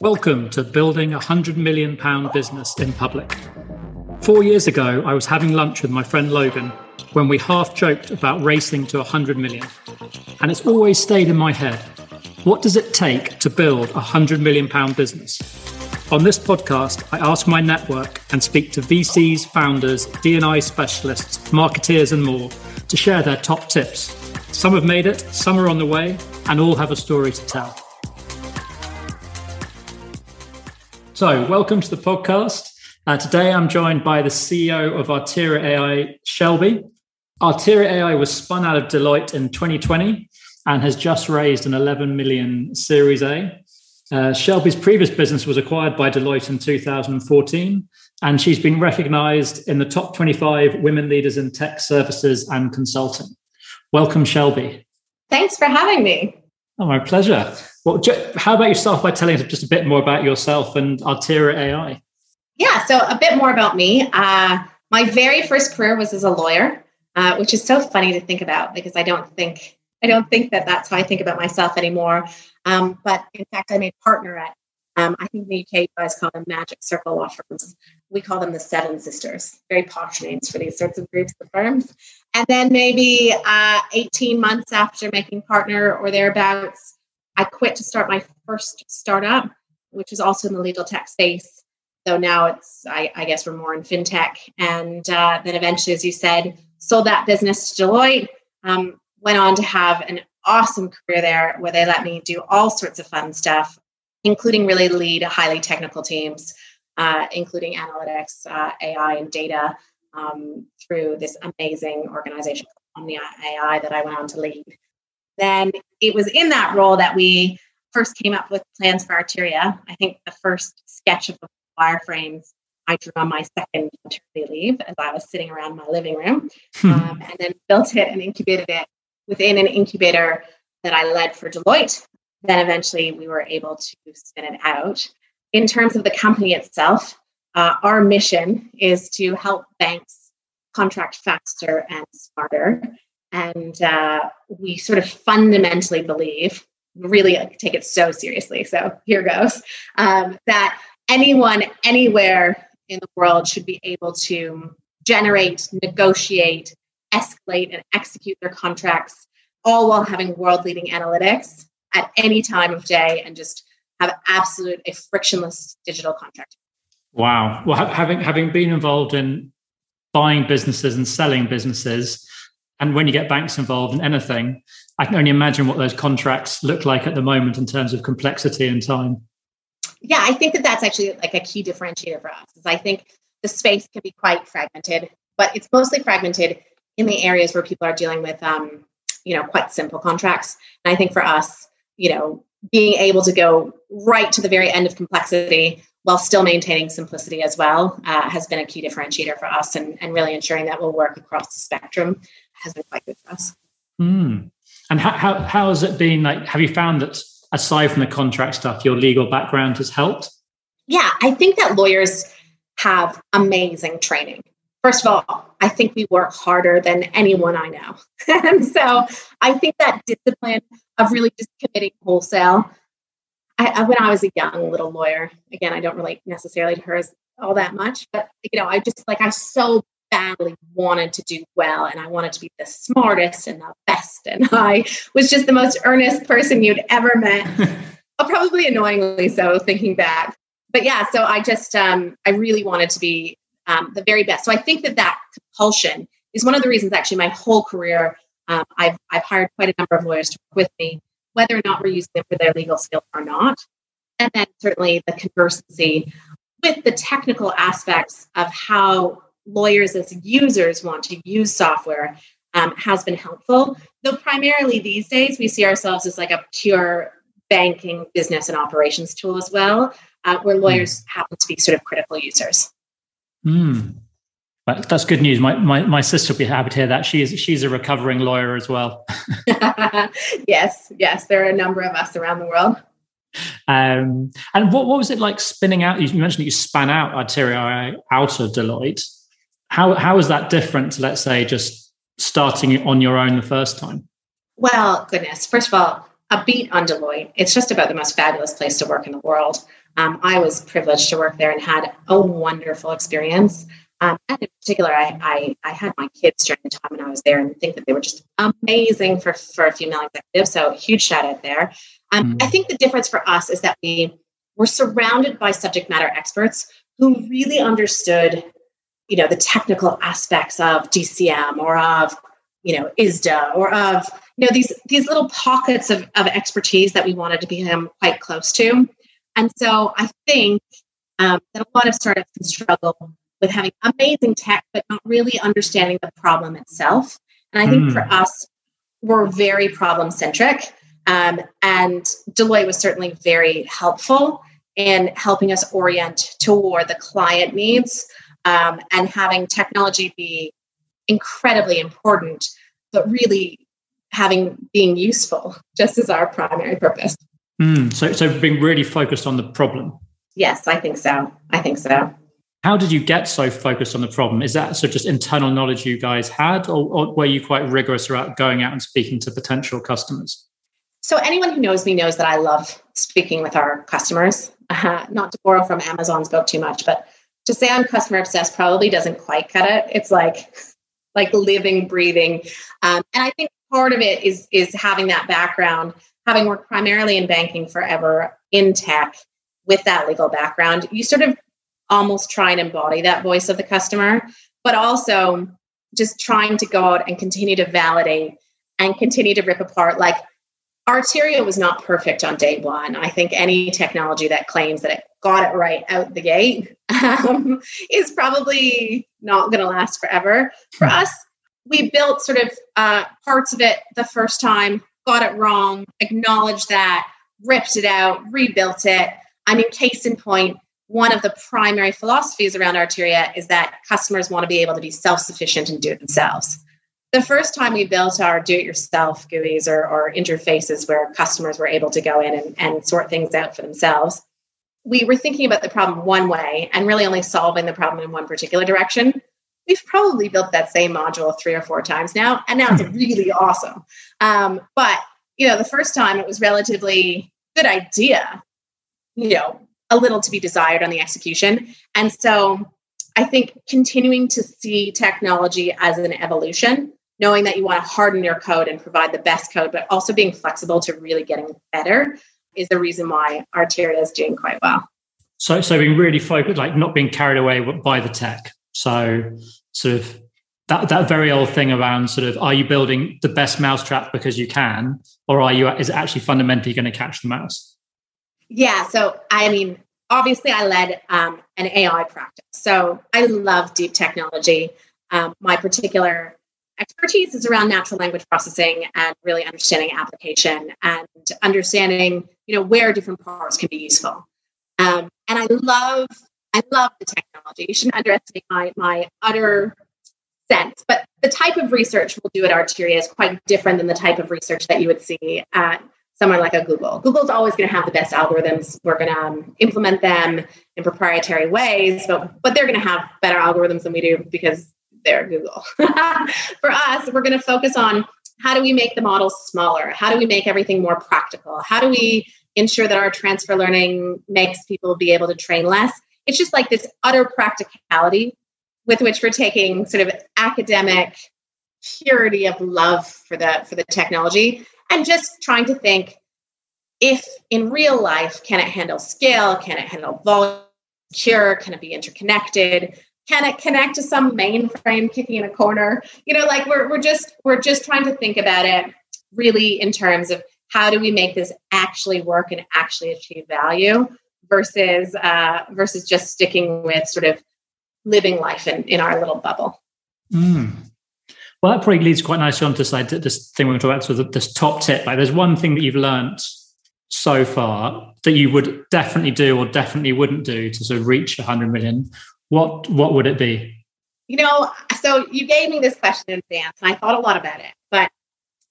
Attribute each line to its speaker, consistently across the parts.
Speaker 1: Welcome to Building a £100 Million Business in Public. Four years ago, I was having lunch with my friend Logan when we half joked about racing to a 100 million. And it's always stayed in my head. What does it take to build a 100 million pound business? On this podcast, I ask my network and speak to VCs, founders, D&I specialists, marketeers and more to share their top tips. Some have made it, some are on the way, and all have a story to tell. So, welcome to the podcast. Uh, today, I'm joined by the CEO of Arteria AI, Shelby. Arteria AI was spun out of Deloitte in 2020 and has just raised an 11 million Series A. Uh, Shelby's previous business was acquired by Deloitte in 2014, and she's been recognized in the top 25 women leaders in tech services and consulting. Welcome, Shelby.
Speaker 2: Thanks for having me.
Speaker 1: Oh, my pleasure. Well, how about yourself by telling us just a bit more about yourself and Arteria AI?
Speaker 2: Yeah, so a bit more about me. Uh, my very first career was as a lawyer, uh, which is so funny to think about because I don't think I don't think that that's how I think about myself anymore. Um, but in fact, I made partner at um, I think in the UK you guys call them Magic Circle law firms. We call them the Seven Sisters. Very posh names for these sorts of groups of firms. And then maybe uh, 18 months after making partner or thereabouts, I quit to start my first startup, which is also in the legal tech space. So now it's, I, I guess we're more in fintech. And uh, then eventually, as you said, sold that business to Deloitte. Um, went on to have an awesome career there where they let me do all sorts of fun stuff, including really lead highly technical teams, uh, including analytics, uh, AI, and data um, through this amazing organization, Omnia AI, that I went on to lead. Then it was in that role that we first came up with plans for Arteria. I think the first sketch of the wireframes I drew on my second maternity leave as I was sitting around my living room, hmm. um, and then built it and incubated it within an incubator that I led for Deloitte. Then eventually we were able to spin it out. In terms of the company itself, uh, our mission is to help banks contract faster and smarter. And uh, we sort of fundamentally believe, really take it so seriously. So here goes um, that anyone, anywhere in the world should be able to generate, negotiate, escalate, and execute their contracts, all while having world leading analytics at any time of day and just have absolute a frictionless digital contract.
Speaker 1: Wow. Well, having having been involved in buying businesses and selling businesses, and when you get banks involved in anything, I can only imagine what those contracts look like at the moment in terms of complexity and time.
Speaker 2: Yeah, I think that that's actually like a key differentiator for us. Is I think the space can be quite fragmented, but it's mostly fragmented in the areas where people are dealing with, um, you know, quite simple contracts. And I think for us, you know, being able to go right to the very end of complexity while still maintaining simplicity as well uh, has been a key differentiator for us and, and really ensuring that we'll work across the spectrum has been quite good for us.
Speaker 1: Mm. And how, how, how has it been like, have you found that aside from the contract stuff, your legal background has helped?
Speaker 2: Yeah, I think that lawyers have amazing training. First of all, I think we work harder than anyone I know. and so I think that discipline of really just committing wholesale. I, when I was a young little lawyer, again, I don't relate necessarily to her as all that much, but you know, I just like I so badly wanted to do well and I wanted to be the smartest and the best. And I was just the most earnest person you'd ever met. Probably annoyingly so, thinking back. But yeah, so I just um, I really wanted to be um, the very best. So I think that that compulsion is one of the reasons actually my whole career um, I've, I've hired quite a number of lawyers to work with me, whether or not we're using them for their legal skill or not. And then certainly the conversancy with the technical aspects of how lawyers as users want to use software um, has been helpful. Though primarily these days we see ourselves as like a pure banking, business, and operations tool as well, uh, where hmm. lawyers happen to be sort of critical users.
Speaker 1: Mm. That's good news. My, my, my sister will be happy to hear that. She's she's a recovering lawyer as well.
Speaker 2: yes, yes. There are a number of us around the world.
Speaker 1: Um, and what, what was it like spinning out? You mentioned that you span out Arteria out of Deloitte. How how is that different to let's say just starting on your own the first time?
Speaker 2: Well, goodness. First of all, a beat on Deloitte. It's just about the most fabulous place to work in the world. Um, I was privileged to work there and had a wonderful experience. Um, and in particular, I, I, I, had my kids during the time when I was there and think that they were just amazing for, for a female executive. So huge shout out there. Um, mm. I think the difference for us is that we were surrounded by subject matter experts who really understood, you know, the technical aspects of DCM or of, you know, ISDA or of, you know, these these little pockets of, of expertise that we wanted to become quite close to. And so I think um, that a lot of startups can struggle with having amazing tech, but not really understanding the problem itself. And I think mm. for us, we're very problem centric. Um, and Deloitte was certainly very helpful in helping us orient toward the client needs um, and having technology be incredibly important, but really having being useful just as our primary purpose.
Speaker 1: Mm, so, so being really focused on the problem.
Speaker 2: Yes, I think so. I think so.
Speaker 1: How did you get so focused on the problem? Is that of just internal knowledge you guys had, or, or were you quite rigorous about going out and speaking to potential customers?
Speaker 2: So, anyone who knows me knows that I love speaking with our customers. Uh, not to borrow from Amazon's book too much, but to say I'm customer obsessed probably doesn't quite cut it. It's like like living, breathing, um, and I think part of it is is having that background, having worked primarily in banking forever in tech with that legal background. You sort of almost try and embody that voice of the customer, but also just trying to go out and continue to validate and continue to rip apart. Like Arteria was not perfect on day one. I think any technology that claims that it got it right out the gate um, is probably not going to last forever. For hmm. us, we built sort of uh, parts of it the first time, got it wrong, acknowledged that, ripped it out, rebuilt it. I mean, case in point, one of the primary philosophies around Arteria is that customers want to be able to be self sufficient and do it themselves. The first time we built our do it yourself GUIs or, or, interfaces where customers were able to go in and, and sort things out for themselves, we were thinking about the problem one way and really only solving the problem in one particular direction. We've probably built that same module three or four times now, and now it's really awesome. Um, but you know, the first time it was relatively good idea. You know, a little to be desired on the execution. And so I think continuing to see technology as an evolution, knowing that you want to harden your code and provide the best code, but also being flexible to really getting better is the reason why Arteria is doing quite well.
Speaker 1: So, so being really focused, like not being carried away by the tech. So, sort of that that very old thing around sort of are you building the best mousetrap because you can, or are you is it actually fundamentally going to catch the mouse?
Speaker 2: Yeah. So, I mean, obviously, I led um, an AI practice. So, I love deep technology. Um, my particular expertise is around natural language processing and really understanding application and understanding, you know, where different parts can be useful. Um, and I love, I love the technology. You shouldn't underestimate my my utter sense. But the type of research we'll do at Arteria is quite different than the type of research that you would see at somewhere like a Google. Google's always going to have the best algorithms. We're going to um, implement them in proprietary ways, but but they're going to have better algorithms than we do because they're Google. For us, we're going to focus on how do we make the models smaller? How do we make everything more practical? How do we ensure that our transfer learning makes people be able to train less? It's just like this utter practicality with which we're taking sort of academic purity of love for the for the technology and just trying to think if in real life can it handle scale? Can it handle volume can it be interconnected? Can it connect to some mainframe kicking in a corner? You know like we're, we're just we're just trying to think about it really in terms of how do we make this actually work and actually achieve value versus uh, versus just sticking with sort of living life in, in our little bubble.
Speaker 1: Mm. Well, that probably leads quite nicely on to like this thing we're going to talk about, so this top tip. Like, there's one thing that you've learned so far that you would definitely do or definitely wouldn't do to sort of reach 100 million. What what would it be?
Speaker 2: You know, so you gave me this question in advance, and I thought a lot about it, but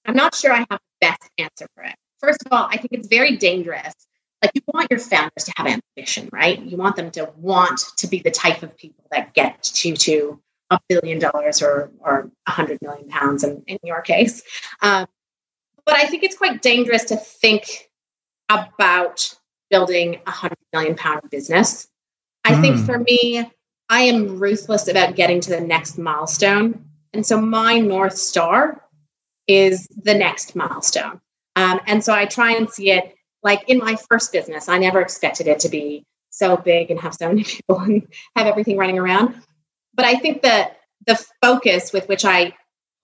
Speaker 2: I'm not sure I have the best answer for it. First of all, I think it's very dangerous. Like you want your founders to have ambition, right? You want them to want to be the type of people that get you to a billion dollars or or a hundred million pounds in, in your case. Um, but I think it's quite dangerous to think about building a hundred million pound business. I mm. think hmm. for me, I am ruthless about getting to the next milestone. And so my North Star is the next milestone. Um, and so I try and see it like in my first business, I never expected it to be so big and have so many people and have everything running around. But I think that the focus with which I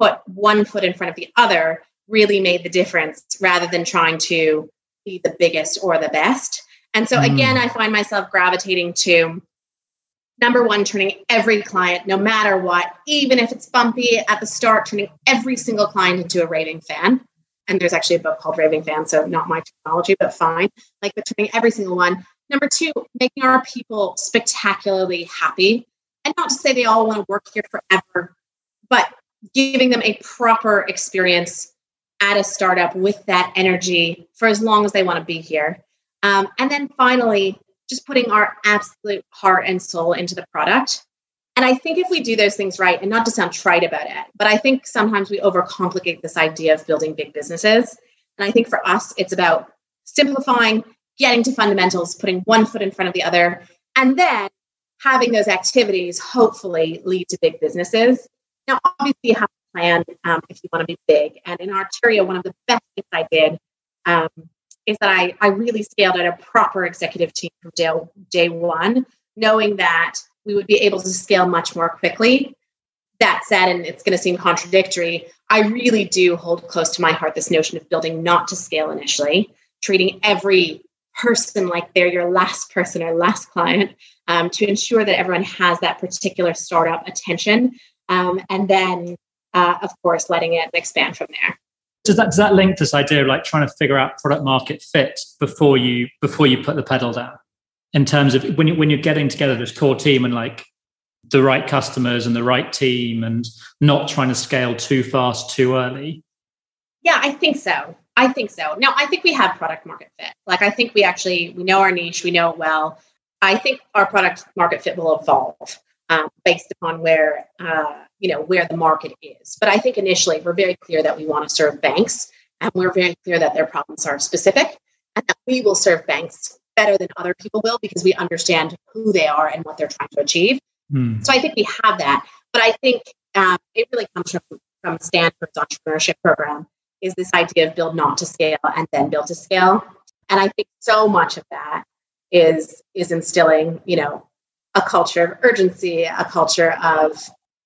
Speaker 2: put one foot in front of the other really made the difference rather than trying to be the biggest or the best. And so again, mm. I find myself gravitating to number one, turning every client, no matter what, even if it's bumpy at the start, turning every single client into a raving fan. And there's actually a book called Raving Fan, so not my technology, but fine. Like, but turning every single one. Number two, making our people spectacularly happy. And not to say they all want to work here forever, but giving them a proper experience at a startup with that energy for as long as they want to be here. Um, and then finally, just putting our absolute heart and soul into the product. And I think if we do those things right, and not to sound trite about it, but I think sometimes we overcomplicate this idea of building big businesses. And I think for us, it's about simplifying, getting to fundamentals, putting one foot in front of the other, and then having those activities hopefully lead to big businesses. Now, obviously, you have to plan um, if you want to be big. And in Arteria, one of the best things I did um, is that I, I really scaled out a proper executive team from day, day one, knowing that we would be able to scale much more quickly. That said, and it's going to seem contradictory, I really do hold close to my heart this notion of building not to scale initially, treating every person like they're your last person or last client um, to ensure that everyone has that particular startup attention. Um, and then, uh, of course, letting it expand from there.
Speaker 1: Does that does that link this idea of like trying to figure out product market fit before you before you put the pedal down? In terms of when you when you're getting together this core team and like the right customers and the right team and not trying to scale too fast too early?
Speaker 2: Yeah i think so. I think so. Now i think we have product market fit. Like i think we actually we know our niche we know it well i think our product market fit will evolve um, based upon where uh, you know where the market is. But I think initially we're very clear that we want to serve banks, and we're very clear that their problems are specific, and that we will serve banks better than other people will because we understand who they are and what they're trying to achieve. Hmm. So I think we have that. But I think um, it really comes from from Stanford's entrepreneurship program is this idea of build not to scale and then build to scale. And I think so much of that is is instilling, you know, a culture of urgency, a culture of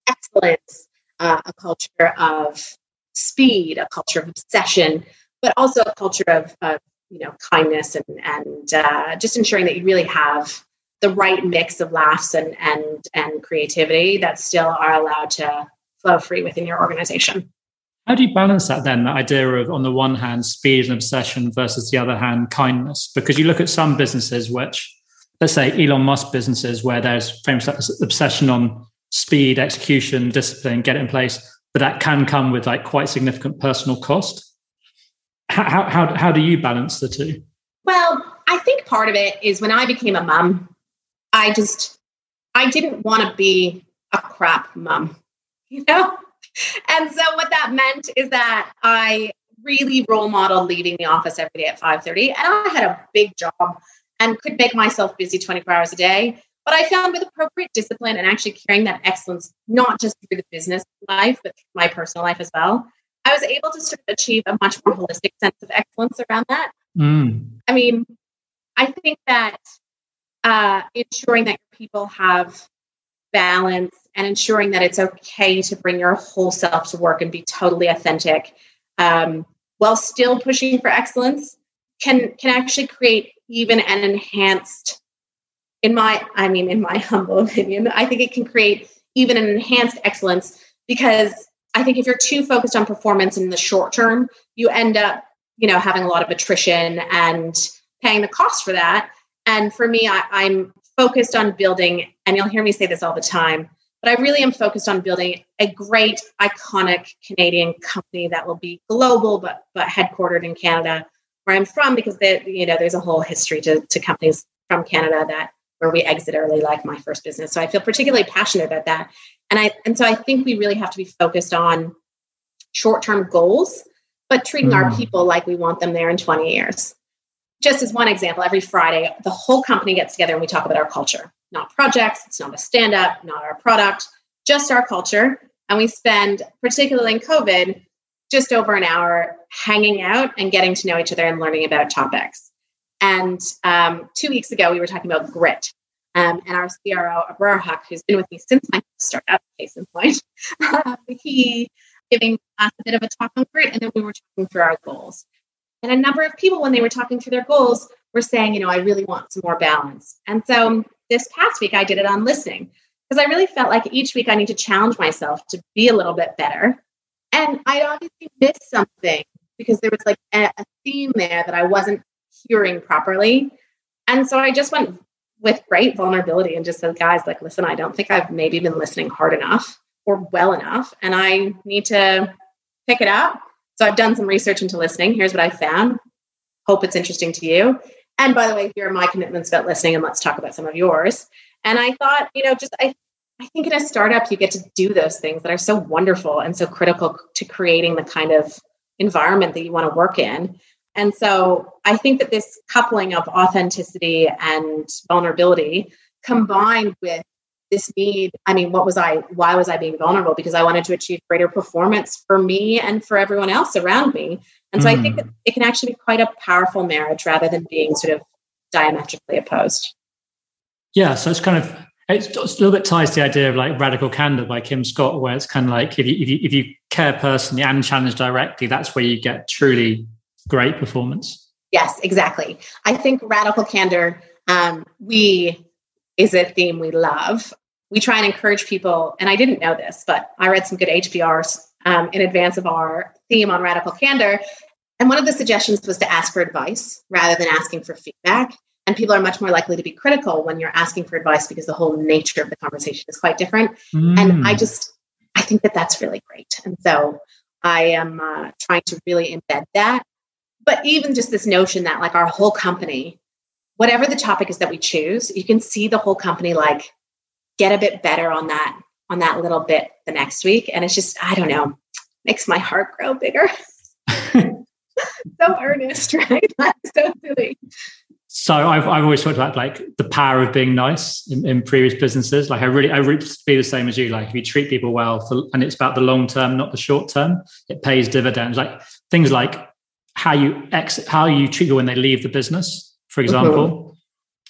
Speaker 2: excellence, uh, a culture of speed, a culture of obsession, but also a culture of, of you know kindness and and uh, just ensuring that you really have the right mix of laughs and and and creativity that still are allowed to flow free within your organization.
Speaker 1: How do you balance that then? That idea of, on the one hand, speed and obsession versus the other hand, kindness? Because you look at some businesses which let's say Elon Musk businesses where there's famous obsession on speed, execution, discipline, get it in place, but that can come with like quite significant personal cost. How, how, how do you balance the two?
Speaker 2: Well, I think part of it is when I became a mom, I just, I didn't want to be a crap mom, you know? And so what that meant is that I really role modeled leaving the office every day at 5.30 and I had a big job and could make myself busy 24 hours a day. But I found with appropriate discipline and actually carrying that excellence, not just through the business life, but my personal life as well, I was able to sort of achieve a much more holistic sense of excellence around that. Mm. I mean, I think that uh, ensuring that people have balance and ensuring that it's okay to bring your whole self to work and be totally authentic um, while still pushing for excellence can can actually create even an enhanced in my i mean in my humble opinion i think it can create even an enhanced excellence because i think if you're too focused on performance in the short term you end up you know having a lot of attrition and paying the cost for that. And for me I, i'm focused on building and you'll hear me say this all the time but i really am focused on building a great iconic canadian company that will be global but but headquartered in canada where I'm from because there, you know, there's a whole history to, to companies from Canada that where we exit early, like my first business. So I feel particularly passionate about that. And I and so I think we really have to be focused on short-term goals, but treating mm. our people like we want them there in 20 years. Just as one example, every Friday, the whole company gets together and we talk about our culture, not projects, it's not a stand up, not our product, just our culture. And we spend, particularly in COVID, just over an hour hanging out and getting to know each other and learning about topics. And um, two weeks ago, we were talking about grit. Um, and our CRO, Abrara Huck, who's been with me since my startup, case in point, he giving us a bit of a talk on grit, and then we were talking through our goals. And a number of people, when they were talking through their goals, were saying, you know, I really want some more balance. And so this past week, I did it on listening because I really felt like each week I need to challenge myself to be a little bit better. And I obviously missed something because there was like a, a theme there that I wasn't hearing properly. And so I just went with great vulnerability and just said, guys, like, listen, I don't think I've maybe been listening hard enough or well enough, and I need to pick it up. So I've done some research into listening. Here's what I found. Hope it's interesting to you. And by the way, here are my commitments about listening, and let's talk about some of yours. And I thought, you know, just I, I think in a startup you get to do those things that are so wonderful and so critical to creating the kind of environment that you want to work in. And so I think that this coupling of authenticity and vulnerability combined with this need i mean what was i why was i being vulnerable because i wanted to achieve greater performance for me and for everyone else around me and so mm. i think hmm. it can actually be quite a powerful marriage rather than being sort of diametrically opposed
Speaker 1: yeah so it's kind of it's a little bit ties to the idea of like radical candor by kim scott where it's kind of like if you if you, if you care personally and challenge directly that's where you get truly great performance.
Speaker 2: Yes, exactly. I think radical candor, um, we is a theme we love. We try and encourage people, and I didn't know this, but I read some good HBRs um, in advance of our theme on radical candor. And one of the suggestions was to ask for advice rather than asking for feedback. And people are much more likely to be critical when you're asking for advice because the whole nature of the conversation is quite different. Mm. And I just, I think that that's really great. And so I am uh, trying to really embed that but even just this notion that like our whole company whatever the topic is that we choose you can see the whole company like get a bit better on that on that little bit the next week and it's just i don't know makes my heart grow bigger so earnest right that's so silly
Speaker 1: so I've, I've always talked about like the power of being nice in, in, previous businesses. Like I really, I really feel the same as you. Like if you treat people well for, and it's about the long term, not the short term, it pays dividends. Like things like how you exit, how you treat people when they leave the business, for example, uh-huh.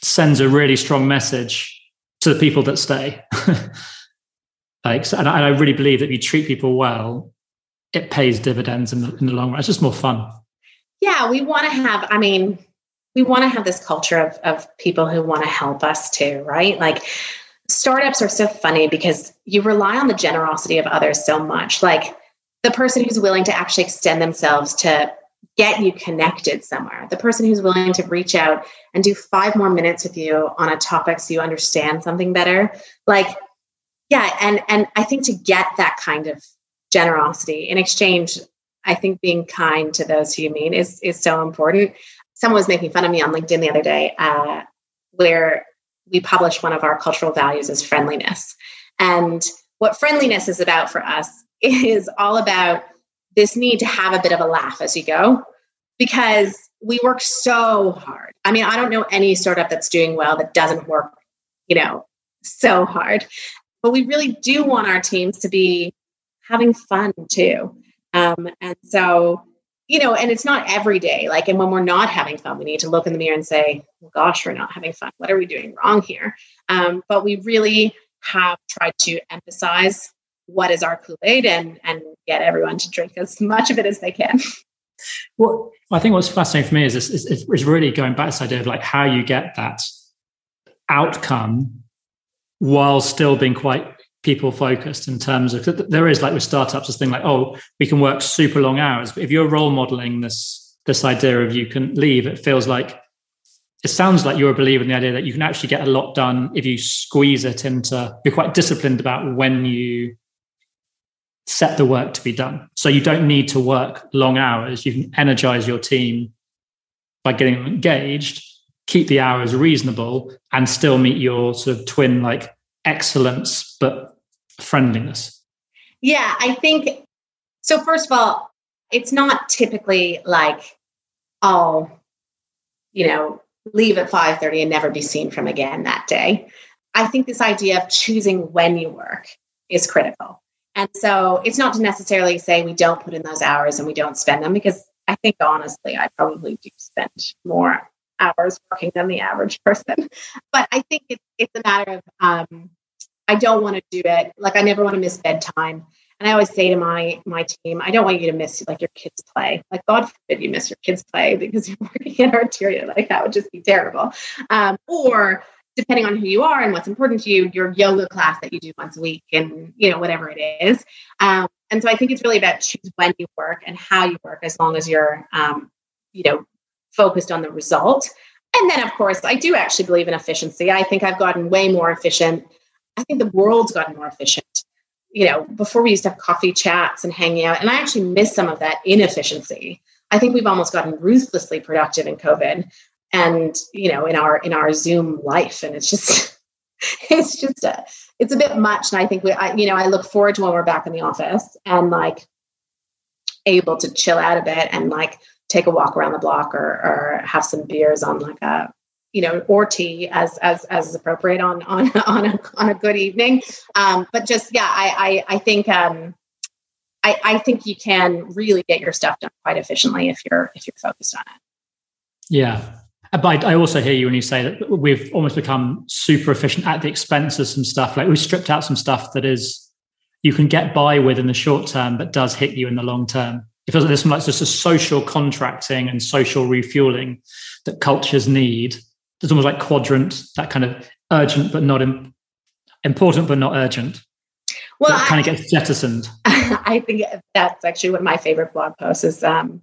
Speaker 1: sends a really strong message to the people that stay. like, and I, really believe that if you treat people well, it pays dividends in the, in the long run. It's just more fun.
Speaker 2: Yeah, we want to have. I mean, we want to have this culture of of people who want to help us too, right? Like startups are so funny because you rely on the generosity of others so much. Like the person who's willing to actually extend themselves to get you connected somewhere. The person who's willing to reach out and do five more minutes with you on a topic so you understand something better. Like, yeah, and and I think to get that kind of generosity in exchange, I think being kind to those who you mean is is so important. Someone was making fun of me on LinkedIn the other day, uh, where we published one of our cultural values as friendliness, and what friendliness is about for us is all about this need to have a bit of a laugh as you go because we work so hard. I mean, I don't know any startup that's doing well that doesn't work, you know, so hard. But we really do want our teams to be having fun too. Um, and so, you know, and it's not every day. Like, and when we're not having fun, we need to look in the mirror and say, well, gosh, we're not having fun. What are we doing wrong here? Um, but we really have tried to emphasize what is our Kool-Aid and and get everyone to drink as much of it as they can.
Speaker 1: Well, I think what's fascinating for me is, this, is, is really going back to this idea of like how you get that outcome while still being quite people focused in terms of there is like with startups this thing like oh we can work super long hours but if you're role modeling this this idea of you can leave it feels like it sounds like you're a believer in the idea that you can actually get a lot done if you squeeze it into you're quite disciplined about when you set the work to be done. So you don't need to work long hours. You can energize your team by getting them engaged, keep the hours reasonable, and still meet your sort of twin like excellence, but friendliness.
Speaker 2: Yeah, I think so. First of all, it's not typically like, oh, you know, leave at 5:30 and never be seen from again that day. I think this idea of choosing when you work is critical. And so it's not to necessarily say we don't put in those hours and we don't spend them because I think honestly, I probably do spend more hours working than the average person. But I think it's it's a matter of um, I don't want to do it. Like I never want to miss bedtime. And I always say to my my team, I don't want you to miss like your kids' play. Like God forbid you miss your kids' play because you're working in Arteria. Like that would just be terrible. Um, or depending on who you are and what's important to you, your yoga class that you do once a week and you know whatever it is. Um, and so I think it's really about choose when you work and how you work, as long as you're um, you know focused on the result. And then of course I do actually believe in efficiency. I think I've gotten way more efficient. I think the world's gotten more efficient. You know, before we used to have coffee chats and hanging out, and I actually miss some of that inefficiency. I think we've almost gotten ruthlessly productive in COVID and you know in our in our zoom life. And it's just it's just a it's a bit much. And i think we I, you know i look forward to when we're back in the office and like able to chill out a bit and like take a walk around the block or or have some beers on like a you know or tea as as as is appropriate on on on a, on a good evening. Um but just yeah i i, I think um I, I think you can really get your stuff done quite efficiently if you're if you're focused on it.
Speaker 1: Yeah, but I also hear you when you say that we've almost become super efficient at the expense of some stuff. Like we've stripped out some stuff that is you can get by with in the short term, but does hit you in the long term. It feels like there's some like just a social contracting and social refueling that cultures need. There's almost like quadrant, that kind of urgent but not Im- important but not urgent. Well, that kind of gets jettisoned.
Speaker 2: I think that's actually one of my favorite blog posts is um,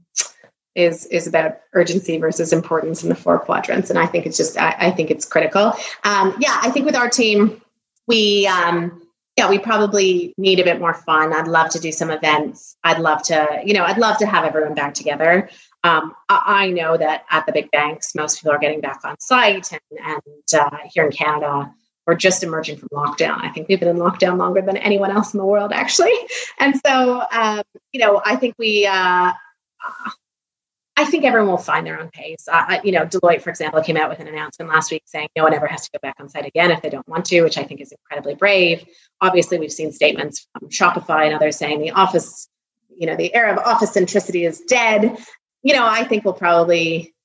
Speaker 2: is is about urgency versus importance in the four quadrants. And i think it's just i, I think it's critical. Um, yeah i think with our team we um, yeah we probably need a bit more fun. I'd love to do some events. I'd love to you know i'd love to have everyone back together. Um, I, I, know that at the big banks most people are getting back on site and, and uh, here in canada we're just emerging from lockdown. I think we've been in lockdown longer than anyone else in the world, actually. And so, um, you know, I think we, uh, I think everyone will find their own pace. Uh, you know, Deloitte, for example, came out with an announcement last week saying no one ever has to go back on site again if they don't want to, which I think is incredibly brave. Obviously, we've seen statements from Shopify and others saying the office, you know, the era of office centricity is dead. You know, I think we'll probably,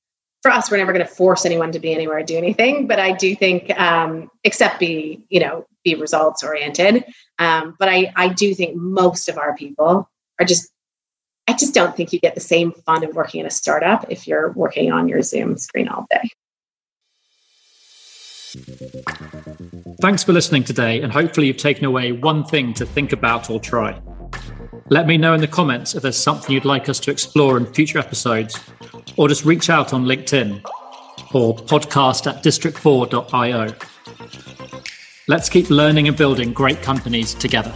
Speaker 2: for us, we're never going to force anyone to be anywhere or do anything. But I do think, um, except be, you know, be results oriented. Um, but I, I do think most of our people are just I just don't think you get the same fun of working in a startup if you're working on your Zoom screen all day.
Speaker 1: Thanks for listening today, and hopefully, you've taken away one thing to think about or try. Let me know in the comments if there's something you'd like us to explore in future episodes, or just reach out on LinkedIn or podcast at district4.io. Let's keep learning and building great companies together.